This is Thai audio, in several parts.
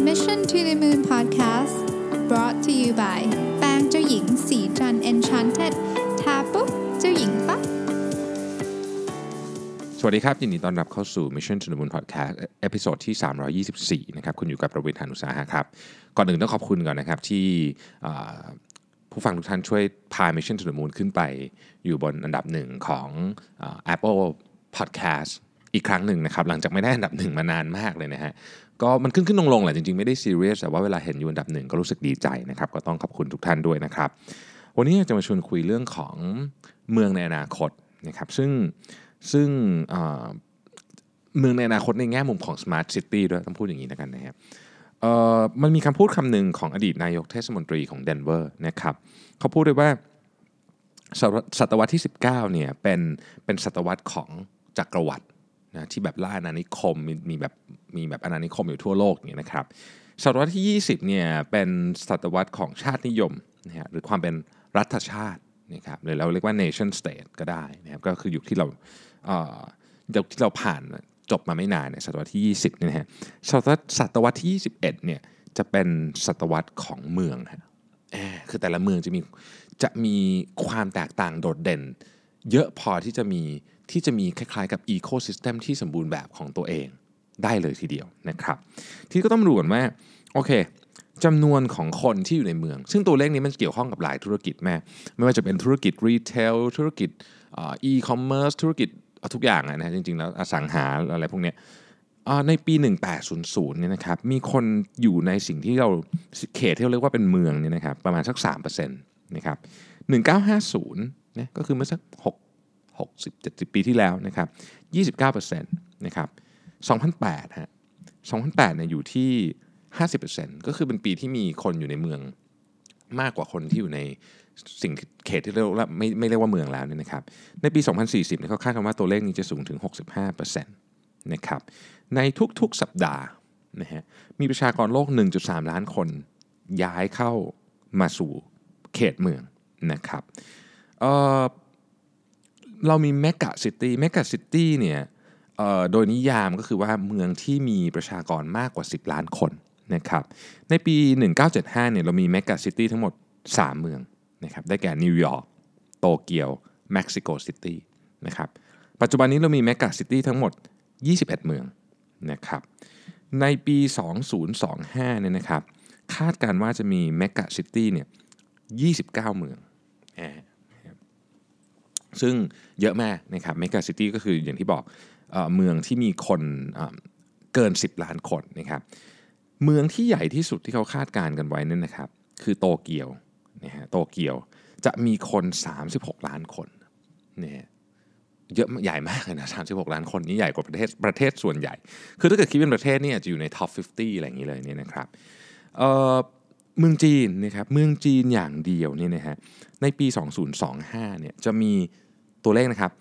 Mission to the Moon Podcast brought to you by แป้งเจ้าหญิงศรีจันทร์ Enchanted ทาปุ๊บเจ้าหญิงปั๊บสวัสดีครับ ยินดีต้อนรับเข้าสู่ Mission to the Moon Podcast episode ที่ 324 นะครับ คุณอยู่กับรวิศ หาญอุตสาหะครับ ก่อนอื่นต้องขอบคุณก่อนนะครับที่ผู้ฟังทุกท่านช่วยพา Mission to the Moon ขึ้นไป อยู่บนอันดับหนึ่งของอ Apple Podcast อีกครั้งหนึ่งนะครับ หลังจากไม่ได้อันดับหนึ่งมานานมากเลยนะฮะ ก็มันขึ้นขึ้นลงลงๆแหละจริงๆ ไม่ได้ซีเรียสแต่ว่าเวลาเห็นอยู่อันดับหนึ่งก็รู้สึกดีใจนะครับ ก็ต้องขอบคุณทุกท่านด้วยนะครับ วันนี้จะมาชวนคุยเรื่องของเมืองในอนาคตนะครับซึ่งซึ่งเมืองในอนาคตในแง่มุมของ Smart City ด้วยต้องพูดอย่างนี้แล้วกันนะครับมันมีคำพูดคำหนึ่งของอดีตนายกเทศมนตรีของเดนเวอร์นะครับเขาพูดเลยว่าศตวศตวรรษที่ 19เนี่ยเป็นเป็นศตวรรษของจักรวรรดิ นะที่แบบล่าอาณานิคมมีมีแบบมีแบบอาณานิคมอยู่ทั่วโลกอย่างเงี้ยนะครับศตวรรษที่ 20เนี่ยเป็นศตวรรษของชาตินิยมนะฮะหรือความเป็นรัฐชาตินะครับหรือเราเรียกว่า nation state ก็ได้นะครับก็คือยุคที่เราเอ่อยุคที่เราผ่านจบมาไม่นานเนี่ยศตวรรษที่ 20เนี่ยนะฮะศตวรรษศตวรรษที่ 21เนี่ยจะเป็นศตวรรษของเมืองฮะคือแต่ละเมืองจะมีจะมีความแตกต่างโดดเด่น เยอะพอที่จะมี ที่จะมีคล้ายๆกับอีโค y ิสเต็มที่สมบูรณ์แบบของตัวเองได้เลยทีเดียวนะครับ ที่ก็ต้องดูกันว่าโอเคจำนวนของคนที่อยู่ในเมือง ซึ่งตัวเลขนี้มันเกี่ยวข้องกับหลายธุรกิจแม่ไม่ว่าจะเป็นธุรกิจ retail ธุรกิจอีคอมเมิร์ซธุรกิจทุกอย่างอะนะจริงๆ แล้วอสังหาอะไรพวกนี้ในปี 1800เนี่ยนะครับมีคนอยู่ในสิ่งที่เราเขตที่เราเรียกว่าเป็นเมืองเนี่ยนะครับประมาณสัก3%นะครับ1950นะก็คือเมื่อสัก 6 60 70 ปีที่แล้วนะครับ29%นะครับ2008ฮะ2008เนี่ยอยู่ที่ 50%ก็คือเป็นปีที่มีคนอยู่ในเมืองมากกว่าคนที่อยู่ในสิ่งเขตที่เรียกว่าไม่ไม่เรียกว่าเมืองแล้วเนี่ยนะครับ ในปี 2040เนี่ยเขาคาดกันว่าตัวเลขนี้จะสูงถึง 65%นะครับ ในทุกๆสัปดาห์นะฮะ มีประชากรโลก 1.3 ล้านคนย้ายเข้ามาสู่เขตเมืองนะครับ เรามี megacity megacity เนี่ยโดยนิยามก็คือว่าเมืองที่มีประชากรมากกว่า 10 ล้านคนนะครับในปี 1975เนี่ยเรามี megacity ทั้งหมด 3 เมืองนะครับได้แก่นิวยอร์กโตเกียวเม็กซิโกซิตี้นะครับปัจจุบันนี้เรามี megacity ทั้งหมด 21 เมืองนะครับในปี 2025เนี่ยนะครับคาดการณ์ว่าจะมี megacity เนี่ย29 เมือง ซึ่งเยอะมากนะครับ megacity ก็คืออย่างที่บอกเมืองที่มีคนเกิน 10 ล้านคนนะครับเมืองที่ใหญ่ที่สุดที่เขาคาดการณ์กันไว้นั่นนะครับ คือโตเกียวนะฮะโตเกียวจะมีคน 36 ล้านคนเนะฮะเยอะใหญ่มากเลยนะ36 ล้านคนนี่ใหญ่กว่าประเทศประเทศส่วนใหญ่ คือถ้าเกิดคิดเป็นประเทศเนี่ยจะอยู่ในท็อป 50 อะไรอย่างนี้เลยเนี่ยนะครับเเมืองจีนนะครับเมืองจีนอย่างเดียวเนี่ยนะฮะในปี 2025เนี่ยจะมี ตัวเลขนะครับ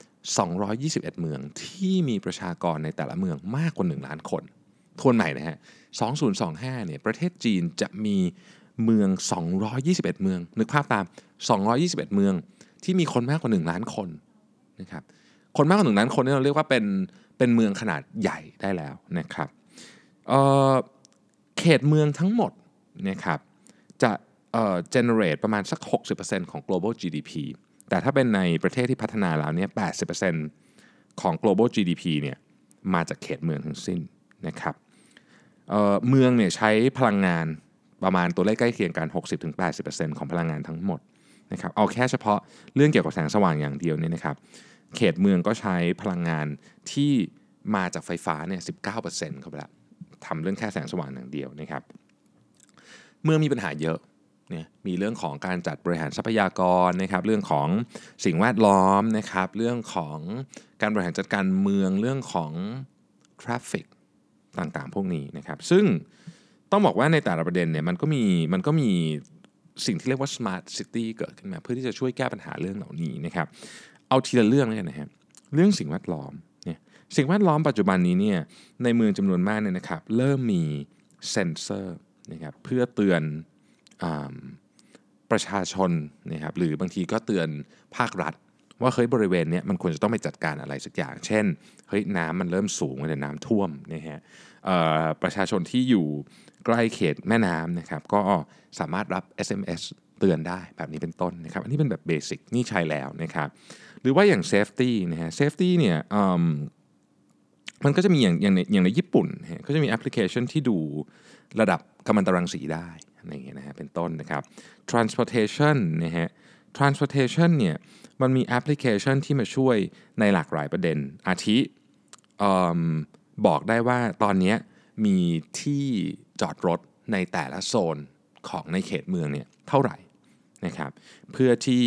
221 เมืองที่มีประชากรในแต่ละเมืองมากกว่า 1 ล้านคน ทวนใหม่นะฮะ 2025 เนี่ย ประเทศจีนจะมีเมือง 221 เมือง นึกภาพตาม 221 เมืองที่มีคนมากกว่า 1 ล้านคนนะครับ คนมากกว่าหนึ่งล้านคนนี่เราเรียกว่าเป็น เป็นเมืองขนาดใหญ่ได้แล้วนะครับเเขตเมืองทั้งหมดนะครับ จะเอ่อ generate ประมาณสัก 60%ของ global GDP แต่ถ้าเป็นในประเทศที่พัฒนาแล้วเนี่ย 80%ของ global GDP เนี่ยมาจากเขตเมืองทั้งสิ้นนะครับเเมืองเนี่ยใช้พลังงานประมาณตัวเลขใกล้เคียงกัน 60-80%ของพลังงานทั้งหมดนะครับเอาแค่เฉพาะเรื่องเกี่ยวกับแสงสว่างอย่างเดียวเนี่ยนะครับ เขตเมืองก็ใช้พลังงานที่มาจากไฟฟ้าเนี่ยสิเข้าไปแล้วทำเรื่องแค่แสงสว่างอย่างเดียวนะครับ เมืองมีปัญหาเยอะ เนี่ยมีเรื่องของการจัดบริหารทรัพยากรนะครับเรื่องของสิ่งแวดล้อมนะครับเรื่องของการบริหารจัดการเมืองเรื่องของ traffic ต่างๆ พวกนี้นะครับซึ่งต้องบอกว่าในแต่ละประเด็นเนี่ยมันก็มีมันก็มีสิ่งที่เรียกว่า smart city เกิดขึ้นมา เพื่อที่จะช่วยแก้ปัญหาเรื่องเหล่านี้นะครับเอาทีละเรื่องเลยนะครับเรื่องสิ่งแวดล้อมเนี่ยสิ่งแวดล้อมปัจจุบันนี้เนี่ยในเมืองจำนวนมากเนี่ยนะครับเริ่มมีเซนเซอร์นะครับเพื่อเตือน ประชาชนนะครับหรือบางทีก็เตือนภาครัฐ ว่าเฮ้ยบริเวณนี้มันควรจะต้องไปจัดการอะไรสักอย่าง เช่นเฮ้ยน้ำมันเริ่มสูงเลยน้ำท่วมนะฮะประชาชนที่อยู่ใกล้เขตแม่น้ำนะครับก็สามารถรับ SMS เตือนได้แบบนี้เป็นต้นนะครับ อันนี้เป็นแบบเบสิกนี่ใช้แล้วนะครับ หรือว่าอย่าง Safety นะฮะ Safety เนี่ยมมันก็จะมีอย่างอย่างในอย่างในญี่ปุ่นนะก็จะมีแอปพลิเคชันที่ดูระดับกัมมันตรังสีได้ อะไรเงี้ยนะฮะเป็นต้นนะครับ transportation นะฮะ transportation เนี่ยมันมีแอปพลิเคชันที่มาช่วยในหลากหลายประเด็น อาทิเอิ่มบอกได้ว่าตอนนี้มีที่จอดรถในแต่ละโซนของในเขตเมืองเนี่ยเท่าไหร่นะครับ เพื่อที่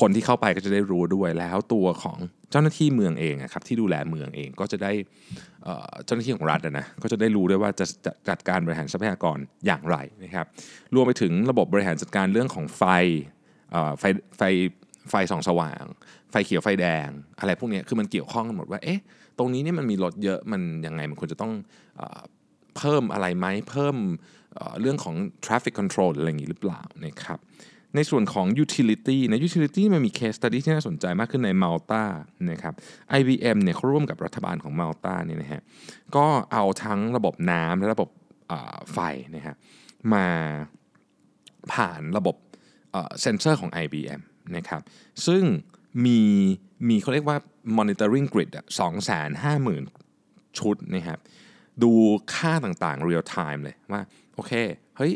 คนที่เข้าไปก็จะได้รู้ด้วยแล้วตัวของ เจ้าหน้าที่เมืองเองครับที่ดูแลเมืองเองก็จะได้เจ้าหน้าที่ของรัฐนะก็จะได้รู้ด้วยว่าจะจัดการบริหารทรัพยากรอย่างไรนะครับรวมไปถึงระบบบริหารจัดการเรื่องของไฟไฟไฟไฟส่องสว่าง ไฟเขียวไฟแดง อะไรพวกนี้คือมันเกี่ยวข้องกันหมดว่าเอ๊ะตรงนี้เนี่ยมันมีรถเยอะมันยังไงมันควรจะต้องเพิ่มอะไรไหมเพิ่มเรื่องของ traffic control อะไรอย่างนี้หรือเปล่านะครับ ในส่วนของ utility ใน utility มันมี case study ที่น่าสนใจมากขึ้นในมาลตานะครับ IBM เนี่ยเขาร่วมกับรัฐบาลของมาลตาเนี่ยนะฮะก็เอาทั้งระบบน้ำและระบบไฟนะฮะมาผ่านระบบเซนเซอร์ของ IBM นะครับซึ่งมีมีเขาเรียกว่า monitoring grid อะ250,000ชุดนะครับดูค่าต่างๆ real time เลยว่า โอเค เฮ้ย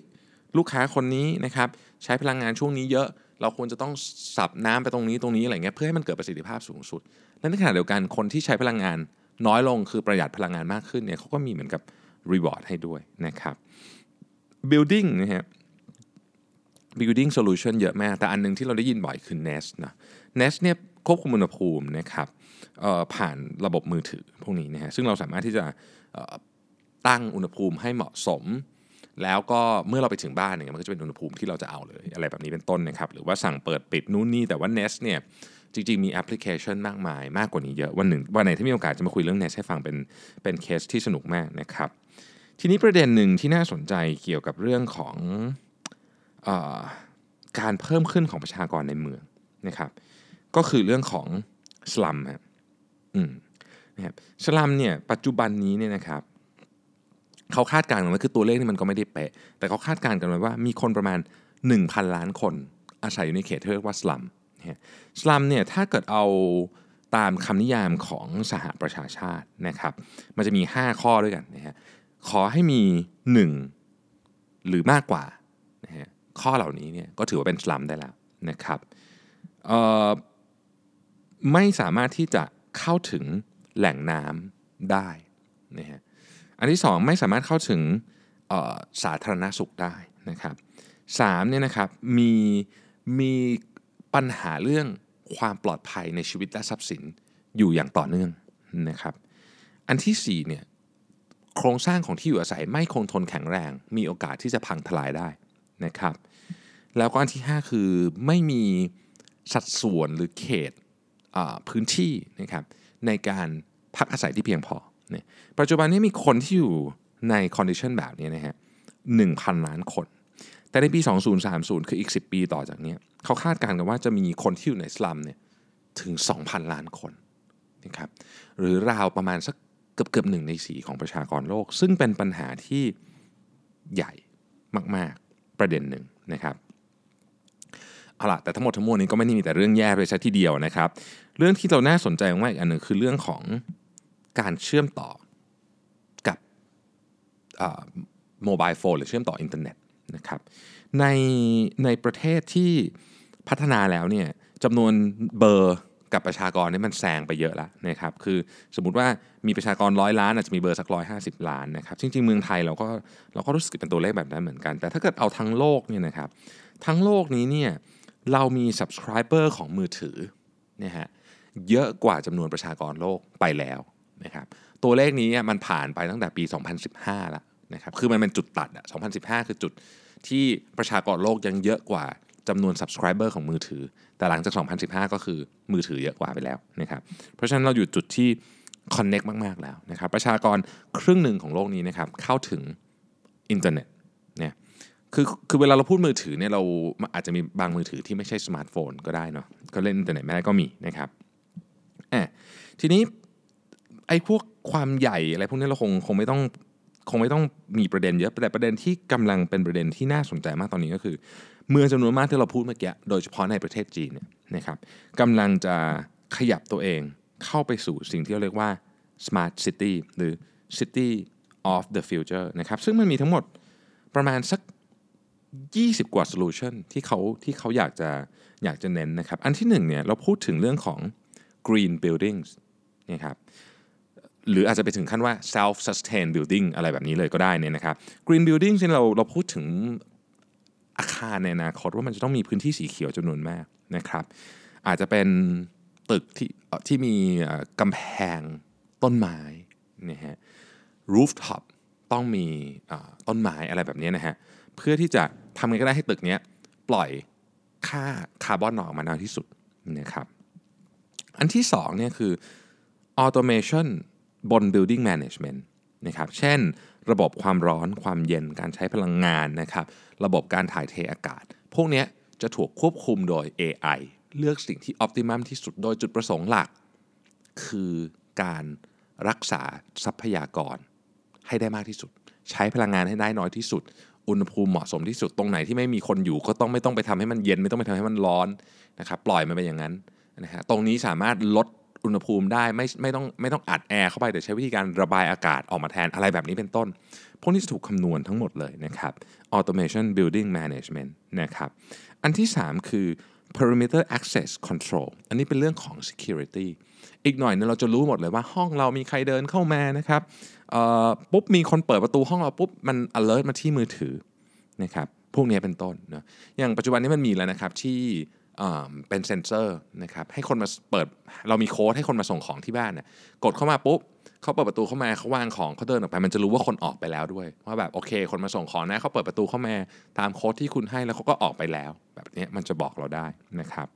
ลูกค้าคนนี้นะครับ ใช้พลังงานช่วงนี้เยอะ เราควรจะต้องสับน้ำไปตรงนี้ตรงนี้อะไรเงี้ยเพื่อให้มันเกิดประสิทธิภาพสูงสุด และในขณะเดียวกันคนที่ใช้พลังงานน้อยลงคือประหยัดพลังงานมากขึ้นเนี่ยเขาก็มีเหมือนกับ reward ให้ด้วยนะครับ building นะฮะ building solution เยอะมาก แต่อันหนึงที่เราได้ยินบ่อยคือ Nest นะ Nest เนี่ยควบคุมอุณหภูมินะครับผ่านระบบมือถือพวกนี้นะฮะซึ่งเราสามารถที่จะตั้งอุณหภูมิให้เหมาะสม แล้วก็เมื่อเราไปถึงบ้านเนี่ยมันก็จะเป็นอุณหภูมิที่เราจะเอาเลยอะไรแบบนี้เป็นต้นนะครับหรือว่าสั่งเปิดปิดนู่นนี่แต่ว่า Nest เนี่ยจริงๆ มีแอปพลิเคชันมากมายมากกว่านี้เยอะวันหนึ่งวันไหนที่มีโอกาสจะมาคุยเรื่อง Nest ให้ฟังเป็นเป็นเคสที่สนุกมากนะครับทีนี้ประเด็นหนึ่งที่น่าสนใจเกี่ยวกับเรื่องของออการเพิ่มขึ้นของประชากรในเมืองนะครับก็คือเรื่องของสลัมครับอืมนะครับสลัมเนี่ยปัจจุบันนี้เนี่ยนะครับ เขาคาดการณ์กันไว้คือตัวเลขนี่มันก็ไม่ได้เป๊ะ แต่เขาคาดการณ์กันไว้ว่ามีคนประมาณ 1,000 ล้านคน อาศัยอยู่ในเขตที่เรียกว่าสลัมสลัมเนี่ยถ้าเกิดเอาตามคำนิยามของสหประชาชาตินะครับ มันจะมี 5 ข้อด้วยกันนะฮะขอให้มี 1 หรือมากกว่านะฮะข้อเหล่านี้เนี่ยก็ถือว่าเป็นสลัมได้แล้วนะครับอ่อไม่สามารถที่จะเข้าถึงแหล่งน้ำได้นะฮะ อันที่ 2 ไม่สามารถเข้าถึงสาธารณสุขได้นะครับสามเนี่ยนะครับมีมีปัญหาเรื่องความปลอดภัยในชีวิตและทรัพย์สินอยู่อย่างต่อเนื่องนะครับ อันที่4เนี่ยโครงสร้างของที่อยู่อาศัยไม่คงทนแข็งแรง มีโอกาสที่จะพังทลายได้นะครับ แล้วก็อันที่ 5 คือไม่มีสัดส่วนหรือเขตพื้นที่นะครับในการพักอาศัยที่เพียงพอ เนี่ยปัจจุบันนี้มีคนที่อยู่ใน condition แบบนี้นะฮะ1,000ล้านคน แต่ในปี 2030 คืออีก 10 ปีต่อจากนี้เขาคาดการณ์กันว่าจะมีคนที่อยู่ในสลัมเนี่ยถึง 2,000 ล้านคนนะครับหรือราวประมาณสักเกือบเกือบหนึ่งในสีของประชากรโลก ซึ่งเป็นปัญหาที่ใหญ่มาก ๆ ประเด็นหนึ่งนะครับเอาล่ะแต่ทั้งหมดทั้งมวลนี้ก็ไม่ได้มีแต่เรื่องแย่ไปซะทีเดียวนะครับ เรื่องที่เราน่าสนใจมากอีกอันหนึ่งคือเรื่องของ การเชื่อมต่อกับโมบายโฟนหรือเชื่อมต่ออินเทอร์เน็ตนะครับในในประเทศที่พัฒนาแล้วเนี่ยจำนวนเบอร์กับประชากรนี่มันแซงไปเยอะแล้วนะครับคือสมมุติว่ามีประชากรร้อยล้านอาจจะมีเบอร์สักร้อยห้าสิบล้านนะครับจริงๆเมืองไทยเราก็เราก็รู้สึกเป็นตัวเลขแบบนั้นเหมือนกัน แต่ถ้าเกิดเอาทั้งโลกเนี่ยนะครับทั้งโลกนี้เนี่ยเรามี subscriber ของมือถือนะฮะเยอะกว่าจำนวนประชากรโลกไปแล้ว นะครับตัวเลขนี้มันผ่านไปตั้งแต่ปี 2015 แล้วนะครับคือมันเป็นจุดตัดอะ2015 คือจุดที่ประชากรโลกยังเยอะกว่าจำนวน subscriber ของมือถือ แต่หลังจาก 2015 ก็คือมือถือเยอะกว่าไปแล้วนะครับเพราะฉะนั้นเราอยู่จุดที่ connect มาก ๆ แล้วนะครับประชากรครึ่งหนึ่งของโลกนี้นะครับเข้าถึงอินเทอร์เน็ตเนี่ยคือคือเวลาเราพูดมือถือเนี่ยเราอาจจะมีบางมือถือที่ไม่ใช่สมาร์ทโฟนก็ได้เนาะก็เล่นอินเทอร์เน็ตไม่ได้ก็มีนะครับอะทีนี้ ไอ้พวกความใหญ่อะไรพวกนี้เราคงคงไม่ต้องคงไม่ต้องมีประเด็นเยอะแต่ประเด็นที่กำลังเป็นประเด็นที่น่าสนใจมากตอนนี้ก็คือ เมืองจำนวนมากที่เราพูดเมื่อกี้โดยเฉพาะในประเทศจีนเนี่ยนะครับกำลังจะขยับตัวเองเข้าไปสู่สิ่งที่เราเรียกว่า smart city หรือ city of the future นะครับซึ่งมันมีทั้งหมดประมาณสัก 20 กว่า solution ที่เขาที่เขาอยากจะอยากจะเน้นนะครับ อันที่หนึ่งเนี่ยเราพูดถึงเรื่องของ green buildings นะครับ หรืออาจจะไปถึงขั้นว่า self sustain building อะไรแบบนี้เลยก็ได้เนี่ยนะครับ green building ที่เราเราพูดถึงอาคารในอนาคตว่ามันจะต้องมีพื้นที่สีเขียวจำนวนมากนะครับ อาจจะเป็นตึกที่ที่มีกำแพงต้นไม้นะฮะ rooftop ต้องมีต้นไม้อะไรแบบนี้นะฮะเพื่อที่จะทำไงก็ได้ให้ตึกนี้ปล่อยค่าคาร์บอนออกมาน้อยที่สุดนะครับอันที่สองเนี่ยคือ automation บน building management นะครับเช่น ระบบความร้อนความเย็นการใช้พลังงานนะครับระบบการถ่ายเทอากาศ พวกนี้จะถูกควบคุมโดย AI เลือกสิ่งที่ optimum ที่สุดโดยจุดประสงค์หลัก คือการรักษาทรัพยากรให้ได้มากที่สุด ใช้พลังงานให้ได้น้อยที่สุด อุณหภูมิเหมาะสมที่สุดตรงไหนที่ไม่มีคนอยู่ก็ต้องไม่ต้องไปทำให้มันเย็น ไม่ต้องไปทำให้มันร้อนนะครับปล่อยมันไปอย่างนั้นนะฮะตรงนี้สามารถลด อุณหภูมิได้ไม่ไม่ต้องไม่ต้องอัดแอร์เข้าไปแต่ใช้วิธีการระบายอากาศออกมาแทนอะไรแบบนี้เป็นต้น พวกนี้จะถูกคำนวณทั้งหมดเลยนะครับ automation building management นะครับอันที่ 3 คือ perimeter access control อันนี้เป็นเรื่องของ security อีกหน่อยเนี่ยเราจะรู้หมดเลยว่าห้องเรามีใครเดินเข้ามานะครับปุ๊บมีคนเปิดประตูห้องเราปุ๊บมัน alert มาที่มือถือนะครับพวกนี้เป็นต้นนะอย่างปัจจุบันนี้มันมีแล้วนะครับที่ เป็นเซนเซอร์นะครับให้คนมาเปิดเรามีโค้ดให้คนมาส่งของที่บ้านเนี่ยกดเข้ามาปุ๊บเขาเปิดประตูเข้ามาเขาวางของเขาเดินออกไป มันจะรู้ว่าคนออกไปแล้วด้วยว่าแบบโอเค คนมาส่งของนะเขาเปิดประตูเข้ามาตามโค้ดที่คุณให้แล้วเขาก็ออกไปแล้ว แบบนี้มันจะบอกเราได้นะครับ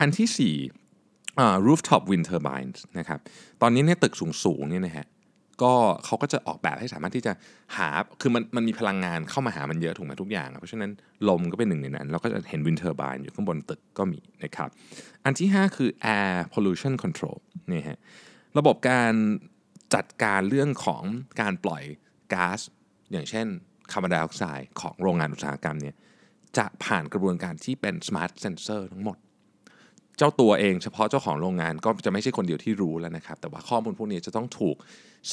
อันที่4 uh, rooftop wind turbines นะครับตอนนี้เนี่ยตึกสูงๆเนี่ยนะฮะ ก็เขาก็จะออกแบบให้สามารถที่จะหาคือมันมันมีพลังงานเข้ามาหามันเยอะถูกไหมทุกอย่าง เพราะฉะนั้นลมก็เป็นหนึ่งในนั้น เราก็จะเห็น wind turbine อยู่ข้างบนตึกก็มีนะครับ อันที่ 5 คือ air pollution control นี่ฮะระบบการจัดการเรื่องของการปล่อยก๊าซอย่างเช่นคาร์บอนไดออกไซด์ของโรงงานอุตสาหกรรมเนี่ยจะผ่านกระบวนการที่เป็น smart sensor ทั้งหมด เจ้าตัวเองเฉพาะเจ้าของโรงงานก็จะไม่ใช่คนเดียวที่รู้แล้วนะครับ แต่ว่าข้อมูลพวกนี้จะต้องถูก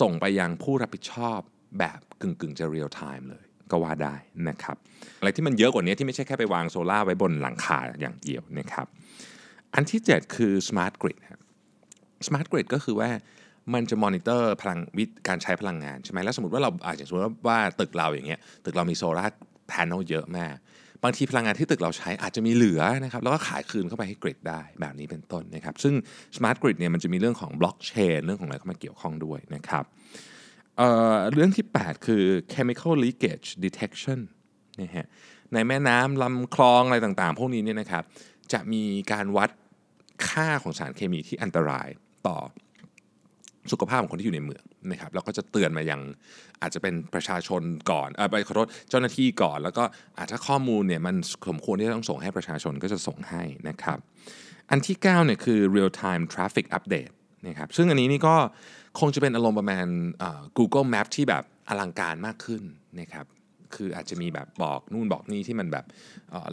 ส่งไปยังผู้รับผิดชอบแบบกึ่งกึ่งจะ real-time เลยก็ว่าได้นะครับ อะไรที่มันเยอะกว่านี้ที่ไม่ใช่แค่ไปวางโซล่าไว้บนหลังคาอย่างเดียวนะครับ อันที่ 7 คือ smart grid ครับ smart grid ก็คือว่ามันจะมอนิเตอร์พลังวิการใช้พลังงานใช่ไหมแล้วสมมติว่าเราอาจจะสมมติว่าตึกเราอย่างเงี้ยตึกเรามีโซลาร์แผงเยอะมาก บางทีพลังงานที่ตึกเราใช้อาจจะมีเหลือนะครับแล้วก็ขายคืนเข้าไปให้กริดได้แบบนี้เป็นต้นนะครับซึ่ง Smart Grid เนี่ยมันจะมีเรื่องของบล็อกเชนเรื่องของอะไรเข้ามาเกี่ยวข้องด้วยนะครับเเรื่องที่ 8 คือ chemical leakage detection นะฮะในแม่น้ำลำคลองอะไรต่างๆ พวกนี้เนี่ยนะครับจะมีการวัดค่าของสารเคมีที่อันตรายต่อ สุขภาพของคนที่อยู่ในเมืองนะครับแล้วก็จะเตือนมายังอาจจะเป็นประชาชนก่อนเออไปขอโทษเจ้าหน้าที่ก่อน แล้วก็อาจจะข้อมูลเนี่ยมันสมควรที่จะต้องส่งให้ประชาชนก็จะส่งให้นะครับ อันที่9เนี่ยคือ real time traffic update นะครับซึ่งอันนี้นี่ก็คงจะเป็นอารมณ์ประมาณ Google Map ที่แบบอลังการมากขึ้นนะครับคืออาจจะมีแบบบอกนู่นบอกนี่ที่มันแบบ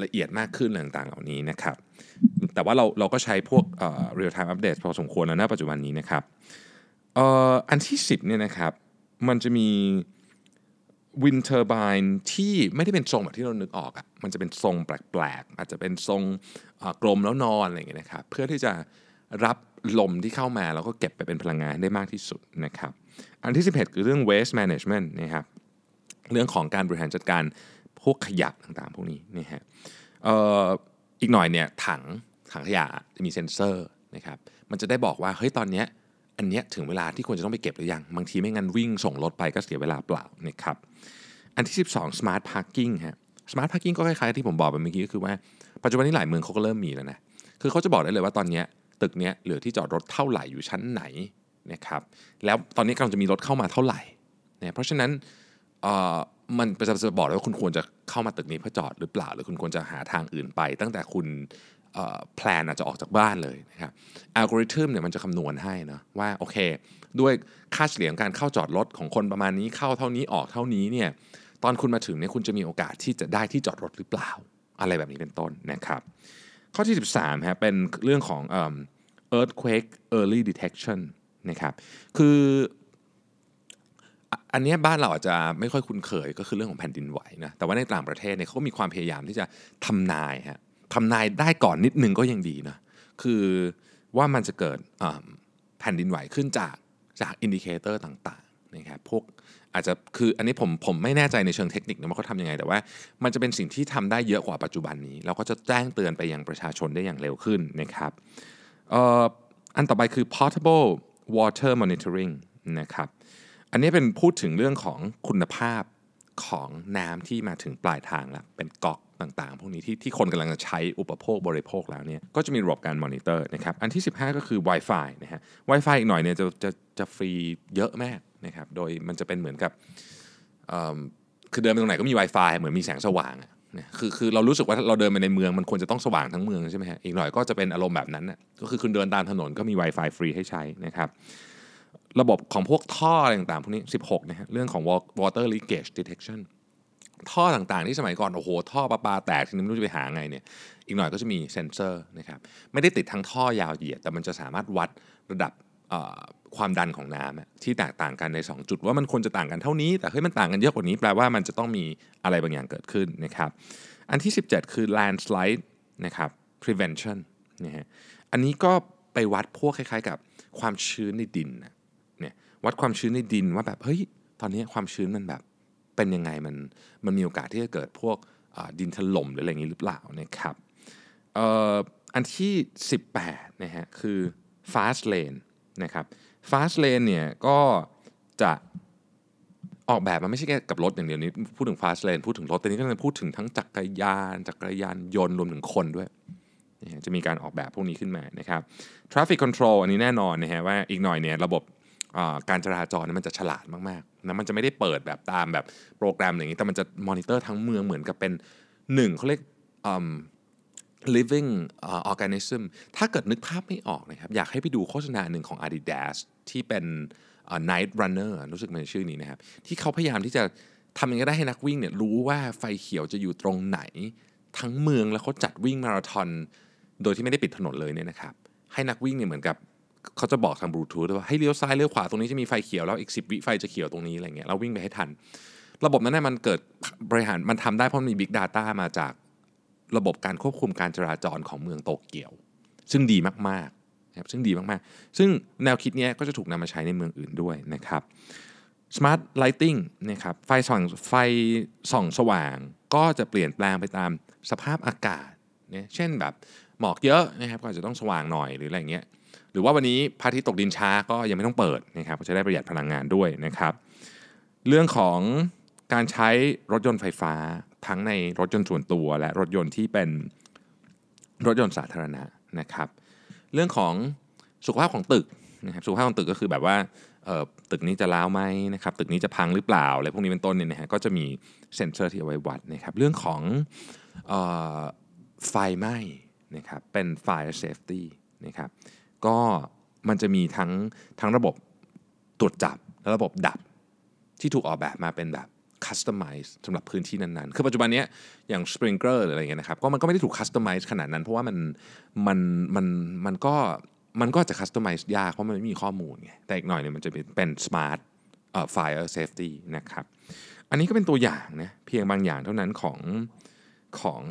ละเอียดมากขึ้นต่างๆ เหล่านี้นะครับ แต่ว่าเราเราก็ใช้พวก real time update พอสมควรแล้วนะปัจจุบันนี้นะครับ อันที่ 10เนี่ยนะครับมันจะมีวินเทอร์บายที่ไม่ได้เป็นทรงแบบที่เรานึกออกอะ่ะมันจะเป็นทรงแปลกๆ อาจจะเป็นทรงกลมแล้วนอนอะไรอย่างเงี้ยนะครับเพื่อที่จะรับลมที่เข้ามาแล้วก็เก็บไปเป็นพลังงานได้มากที่สุดนะครับอันที่ 11 คือเรื่อง waste management นะครับเรื่องของการบริหารจัดการพวกขยะต่างๆ พวกนี้นี่ฮะอีกหน่อยเนี่ยถังถังขยะจะมีเซ็นเซอร์นะครับมันจะได้บอกว่าเฮ้ยตอนเนี้ย อันนี้ถึงเวลาที่ควรจะต้องไปเก็บหรือยัง บางทีไม่งั้นวิ่งส่งรถไปก็เสียเวลาเปล่านะครับอันที่ 12 smart parking ฮะ smart parking ก็คล้ายๆที่ผมบอกไปเมื่อกี้ก็คือว่าปัจจุบันนี้หลายเมืองเขาก็เริ่มมีแล้วนะคือเขาจะบอกได้เลยว่าตอนนี้ตึกนี้เหลือที่จอดรถเท่าไหร่อยู่ชั้นไหนนะครับแล้วตอนนี้กำลังจะมีรถเข้ามาเท่าไหร่เนี่ยเพราะฉะนั้นมันจะบอกเลยว่าคุณควรจะเข้ามาตึกนี้เพื่อจอดหรือเปล่า หรือคุณควรจะหาทางอื่นไป ตั้งแต่คุณ แพลนอาจจะออกจากบ้านเลยนะครับอัลกอริทึมเนี่ยมันจะคำนวณให้นะว่าโอเค ด้วยค่าเฉลี่ยการเข้าจอดรถของคนประมาณนี้เข้าเท่านี้ออกเท่านี้เนี่ยตอนคุณมาถึงเนี่ยคุณจะมีโอกาสที่จะได้ที่จอดรถหรือเปล่า อะไรแบบนี้เป็นต้นนะครับ ข้อที่ 13ฮะเป็นเรื่องของ earthquake early detection นะครับคืออันนี้บ้านเราอาจจะไม่ค่อยคุ้นเคยก็คือเรื่องของแผ่นดินไหวนะแต่ว่าในต่างประเทศเนี่ยเขาก็มีความพยายามที่จะทำนายฮะ ทำนายได้ก่อนนิดนึงก็ยังดีนะคือว่ามันจะเกิดแผ่นดินไหวขึ้นจากจาก indicator ต่างๆนะครับพวกอาจจะคืออันนี้ผมผมไม่แน่ใจในเชิงเทคนิคนะว่าเขาทำยังไง แต่ว่ามันจะเป็นสิ่งที่ทำได้เยอะกว่าปัจจุบันนี้ เราก็จะแจ้งเตือนไปยังประชาชนได้อย่างเร็วขึ้นนะครับอันต่อไปคือ potable water monitoring นะครับอันนี้เป็นพูดถึงเรื่องของคุณภาพ ของน้ำที่มาถึงปลายทางแล้วเป็นก๊อกต่างๆ พวกนี้ที่ที่คนกำลังจะใช้อุปโภคบริโภคแล้วเนี่ยก็จะมีระบบการมอนิเตอร์นะครับอันที่ 15 ก็คือ Wi-Fi นะฮะ Wi-Fi อีกหน่อยเนี่ยจะจะจะฟรีเยอะมากนะครับโดยมันจะเป็นเหมือนกับคือเดินไปตรงไหนก็มี Wi-Fi เหมือนมีแสงสว่างนะคือคือเรารู้สึกว่าเราเดินไปในเมืองมันควรจะต้องสว่างทั้งเมืองใช่ไหมฮะอีกหน่อยก็จะเป็นอารมณ์แบบนั้นนะก็คือคุณเดินตามถนนก็มี Wi-Fi ฟรีให้ใช้นะครับ ระบบของพวกท่ออะไรต่างๆพวกนี้ 16นะฮะเรื่องของ water leakage detection ท่อต่างๆที่สมัยก่อน โอ้โห ท่อประปาแตกทีนี้ไม่รู้จะไปหาไงเนี่ยอีกหน่อยก็จะมีเซ็นเซอร์นะครับไม่ได้ติดทั้งท่อยาวเหยียด แต่มันจะสามารถวัดระดับความดันของน้ำที่แตกต่างกันใน 2 จุดว่ามันควรจะต่างกันเท่านี้ แต่เฮ้ยมันต่างกันเยอะกว่านี้แปลว่ามันจะต้องมีอะไรบางอย่างเกิดขึ้นนะครับอันที่ 17 คือ landslide นะครับ prevention นะฮะอันนี้ก็ไปวัดพวกคล้ายๆ กับความชื้นในดินนี่ย วัดความชื้นในดินว่าแบบเฮ้ยตอนนี้ความชื้นมันแบบเป็นยังไงมันมันมีโอกาสที่จะเกิดพวกดินถล่มหรืออะไรอย่างนี้หรือเปล่านะครับอันที่ 18นะฮะคือ fast lane นะครับ fast lane เนี่ยก็จะออกแบบมันไม่ใช่แค่กับรถอย่างเดียวนี้ พูดถึง fast lane พูดถึงรถแต่นี้ก็จะพูดถึงทั้งจักรยานจักรยานยนต์รวมถึงคนด้วยจะมีการออกแบบพวกนี้ขึ้นมานะครับ traffic control อันนี้แน่นอนนะฮะว่าอีกหน่อยเนี่ยระบบ การจราจรมันจะฉลาดมากๆนะมันจะไม่ได้เปิดแบบตามแบบโปรแกรมอย่างนี้แต่มันจะมอนิเตอร์ทั้งเมืองเหมือนกับเป็นหนึ่งเขาเรียก living organism ถ้าเกิดนึกภาพไม่ออกนะครับอยากให้ไปดูโฆษณาหนึ่งของ Adidas ที่เป็น night runner รู้สึกมันชื่อนี้นะครับ ที่เขาพยายามที่จะทำยังไงได้ให้นักวิ่งเนี่ยรู้ว่าไฟเขียวจะอยู่ตรงไหน ทั้งเมืองแล้วเขาจัดวิ่งมาราธอนโดยที่ไม่ได้ปิดถนนเลยเนี่ยนะครับ ให้นักวิ่งเนี่ยเหมือนกับ เขาจะบอกทางบลูทูธว่าให้เลี้ยวซ้ายเลี้ยวขวาตรงนี้จะมีไฟเขียวแล้วอีก10วิไฟจะเขียวตรงนี้อะไรเงี้ยเราวิ่งไปให้ทัน ระบบนั้นเนี่ยมันเกิดบริหารมันทำได้เพราะมี Big Data มาจากระบบการควบคุมการจราจรของเมืองโตเกียว ซึ่งดีมากๆนะครับซึ่งดีมากๆ ซึ่งแนวคิดนี้ก็จะถูกนำมาใช้ในเมืองอื่นด้วยนะครับ Smart Lighting นะครับไฟส่องไฟส่องสว่าง ก็จะเปลี่ยนแปลงไปตามสภาพอากาศเนี่ยเช่นแบบหมอกเยอะนะครับก็จะต้องสว่างหน่อยหรืออะไรเงี้ย หรือว่าวันนี้พระอาทิตย์ตกดินช้าก็ยังไม่ต้องเปิดนะครับจะได้ประหยัดพลังงานด้วยนะครับ เรื่องของการใช้รถยนต์ไฟฟ้าทั้งในรถยนต์ส่วนตัว และรถยนต์ที่เป็นรถยนต์สาธารณะนะครับ เรื่องของสุขภาพของตึกนะครับสุขภาพของตึกก็คือแบบว่าตึกนี้จะล้าวไหมนะครับตึกนี้จะพังหรือเปล่าอะไรพวกนี้เป็นต้นเนี่ยนะฮะก็จะมีเซ็นเซอร์ที่เอาไว้วัดนะครับเรื่องของไฟไหม้นะครับเป็น fire safety นะครับ ก็มันจะมีทั้งทั้งระบบตรวจจับและระบบดับที่ถูกออกแบบมาเป็นแบบคัสตอมไมซ์สำหรับพื้นที่นั้นๆ คือปัจจุบันนี้อย่างสปริงเกอร์หรืออะไรเงี้ยนะครับ ก็มันก็ไม่ได้ถูกคัสตอมไมซ์ขนาดนั้น เพราะว่ามันมันมันมันก็มันก็จะ customize ยากเพราะมันไม่มีข้อมูลไง แต่อีกหน่อยเนี่ยมันจะเป็น smart เอ่อ fire safety นะครับ อันนี้ก็เป็นตัวอย่างนะเพียงบางอย่างเท่านั้นของของ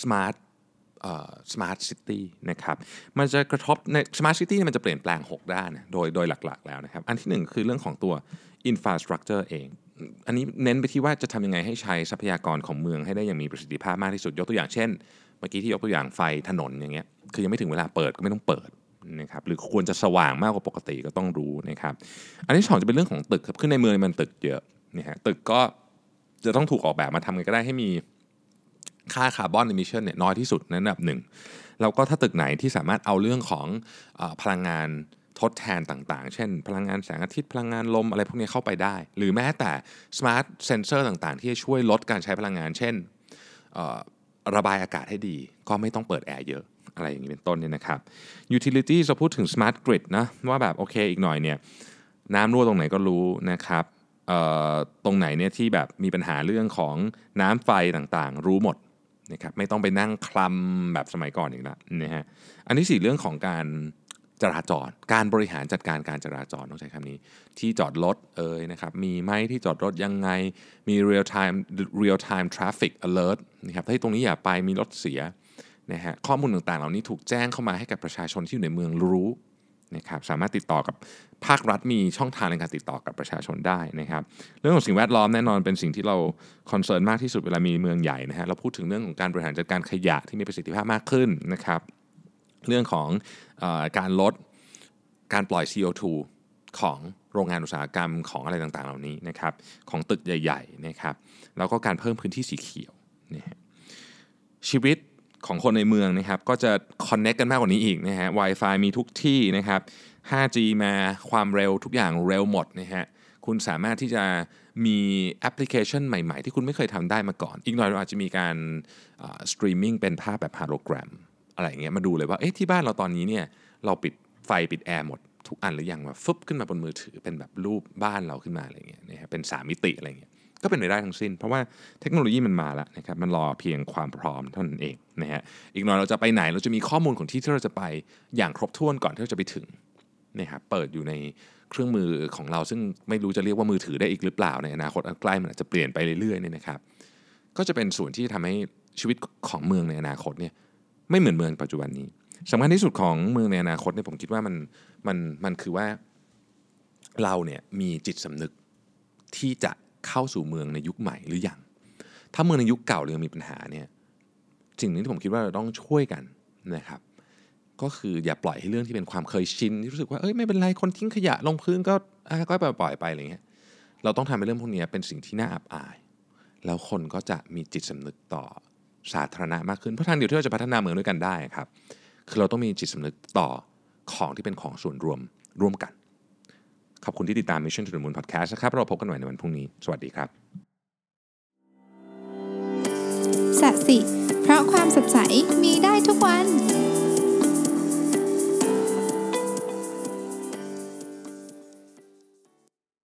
smart smart city นะครับมันจะกระทบใน smart city มันจะเปลี่ยนแปลง 6 ด้านโดยโดยหลักๆแล้วนะครับ อันที่ 1 คือเรื่องของตัว infrastructure เอง อันนี้เน้นไปที่ว่าจะทำยังไงให้ใช้ทรัพยากรของเมืองให้ได้อย่างมีประสิทธิภาพมากที่สุดยกตัวอย่างเช่น เมื่อกี้ที่ยกตัวอย่างไฟถนนอย่างเงี้ยคือยังไม่ถึงเวลาเปิดก็ไม่ต้องเปิดนะครับหรือควรจะสว่างมากกว่าปกติก็ต้องรู้นะครับอันที่สองจะเป็นเรื่องของตึกครับคือในเมืองมันตึกเยอะนะฮะตึกก็จะต้องถูกออกแบบมาทำยังไงก็ได้ให้มี ค่า carbon emission เนี่ยน้อยที่สุดในระดับหนึ่งแล้วก็ถ้าตึกไหนที่สามารถเอาเรื่องของเอ่อพลังงานทดแทนต่างๆ เช่น พลังงานแสงอาทิตย์ พลังงานลมอะไรพวกนี้เข้าไปได้ หรือแม้แต่ smart sensor ต่างๆ ที่จะช่วยลดการใช้พลังงาน เช่นระบายอากาศให้ดี ก็ไม่ต้องเปิดแอร์เยอะ อะไรอย่างนี้เป็นต้นเนี่ยนะครับ utility เราพูดถึง smart grid นะว่าแบบโอเคอีกหน่อยเนี่ยน้ำรั่วตรงไหนก็รู้นะครับตรงไหนเนี่ยที่แบบมีปัญหาเรื่องของน้ำไฟต่างๆ รู้หมด นะครับไม่ต้องไปนั่งคลำแบบสมัยก่อนอีกแล้วนะฮะอันที่สี่เรื่องของการจราจร การบริหารจัดการการจราจรต้องใช้คำนี้ ที่จอดรถเอ่ยนะครับ มีไหมที่จอดรถยังไง มี real time real time traffic alert นะครับถ้าตรงนี้อย่าไปมีรถเสียนะฮะข้อมูลต่างๆ เหล่านี้ถูกแจ้งเข้ามาให้กับประชาชนที่อยู่ในเมืองรู้ นะครับสามารถติดต่อกับภาครัฐมีช่องทางในการติดต่อกับประชาชนได้นะครับ เรื่องของสิ่งแวดล้อมแน่นอนเป็นสิ่งที่เราคอนเซิร์นมากที่สุดเวลามีเมืองใหญ่นะฮะเราพูดถึงเรื่องของการบริหารจัดการขยะที่มีประสิทธิภาพมากขึ้นนะครับ เรื่องของอการลดการปล่อย CO2 ของโรงงานอุตสาหกรรมของอะไรต่างๆ เหล่านี้นะครับของตึกใหญ่ๆนะครับแล้วก็การเพิ่มพื้นที่สีเขียวนะชีวิต ของคนในเมืองนะครับก็จะ connect กันมากกว่านี้อีกนะฮะ Wi-Fi มีทุกที่นะครับ 5G มาความเร็วทุกอย่างเร็วหมดนะฮะคุณสามารถที่จะมีแอปพลิเคชันใหม่ ๆ ที่คุณไม่เคยทำได้มาก่อน อีกหน่อยเราอาจจะมีการสตรีมมิ่งเป็นภาพแบบฮาโลแกรมอะไรอย่างเงี้ยมาดูเลยว่าเอ๊ะที่บ้านเราตอนนี้เนี่ยเราปิดไฟปิดแอร์หมดทุกอันหรือยังแบบฟึบขึ้นมาบนมือถือเป็นแบบรูปบ้านเราขึ้นมาอะไรเงี้ยนะฮะเป็น3มิติอะไรเงี้ย ก็เป็นไปได้ทั้งสิ้น เพราะว่าเทคโนโลยีมันมาแล้วนะครับมันรอเพียงความพร้อมเท่านั้นเองนะฮะอีกหน่อยเราจะไปไหนเราจะมีข้อมูลของที่ที่เราจะไปอย่างครบถ้วนก่อนที่เราจะไปถึงนะครับเปิดอยู่ในเครื่องมือของเราซึ่งไม่รู้จะเรียกว่ามือถือได้อีกหรือเปล่าในอนาคตอันใกล้มันอาจจะเปลี่ยนไปเรื่อยๆเนี่ยนะครับ ก็จะเป็นส่วนที่ทำให้ชีวิตของเมืองในอนาคตเนี่ยไม่เหมือนเมืองปัจจุบันนี้สำคัญที่สุดของเมืองในอนาคตเนี่ยผมคิดว่ามันมันมันคือว่าเราเนี่ยมีจิตสำนึกที่จะ เข้าสู่เมืองในยุคใหม่หรืออยัง ถ้าเมืองในยุคเก่าเรื่องมีปัญหาเนี่ยสิ่งนี้ที่ผมคิดว่าเราต้องช่วยกันนะครับก็คืออย่าปล่อยให้เรื่องที่เป็นความเคยชินที่รู้สึกว่าเอ้ยไม่เป็นไรคนทิ้งขยะลงพื้นก็ก็ปล่อยไปอะไรเงี้ยเราต้องทำให้เรื่องพวกนี้เป็นสิ่งที่น่าอับอาย แล้วคนก็จะมีจิตสำนึกต่อสาธารณะมากขึ้นเพราะทางเดียวที่เราจะพัฒนาเมืองด้วยกันได้ครับคือเราต้องมีจิตสำนึกต่อของที่เป็นของส่วนรวมร่วมกัน ขอบคุณที่ติดตาม Mission to the Moon Podcast นะครับ เราพบกันใหม่ในวันพรุ่งนี้ สวัสดีครับสัสิ เพราะความสดใสมีได้ทุกวัน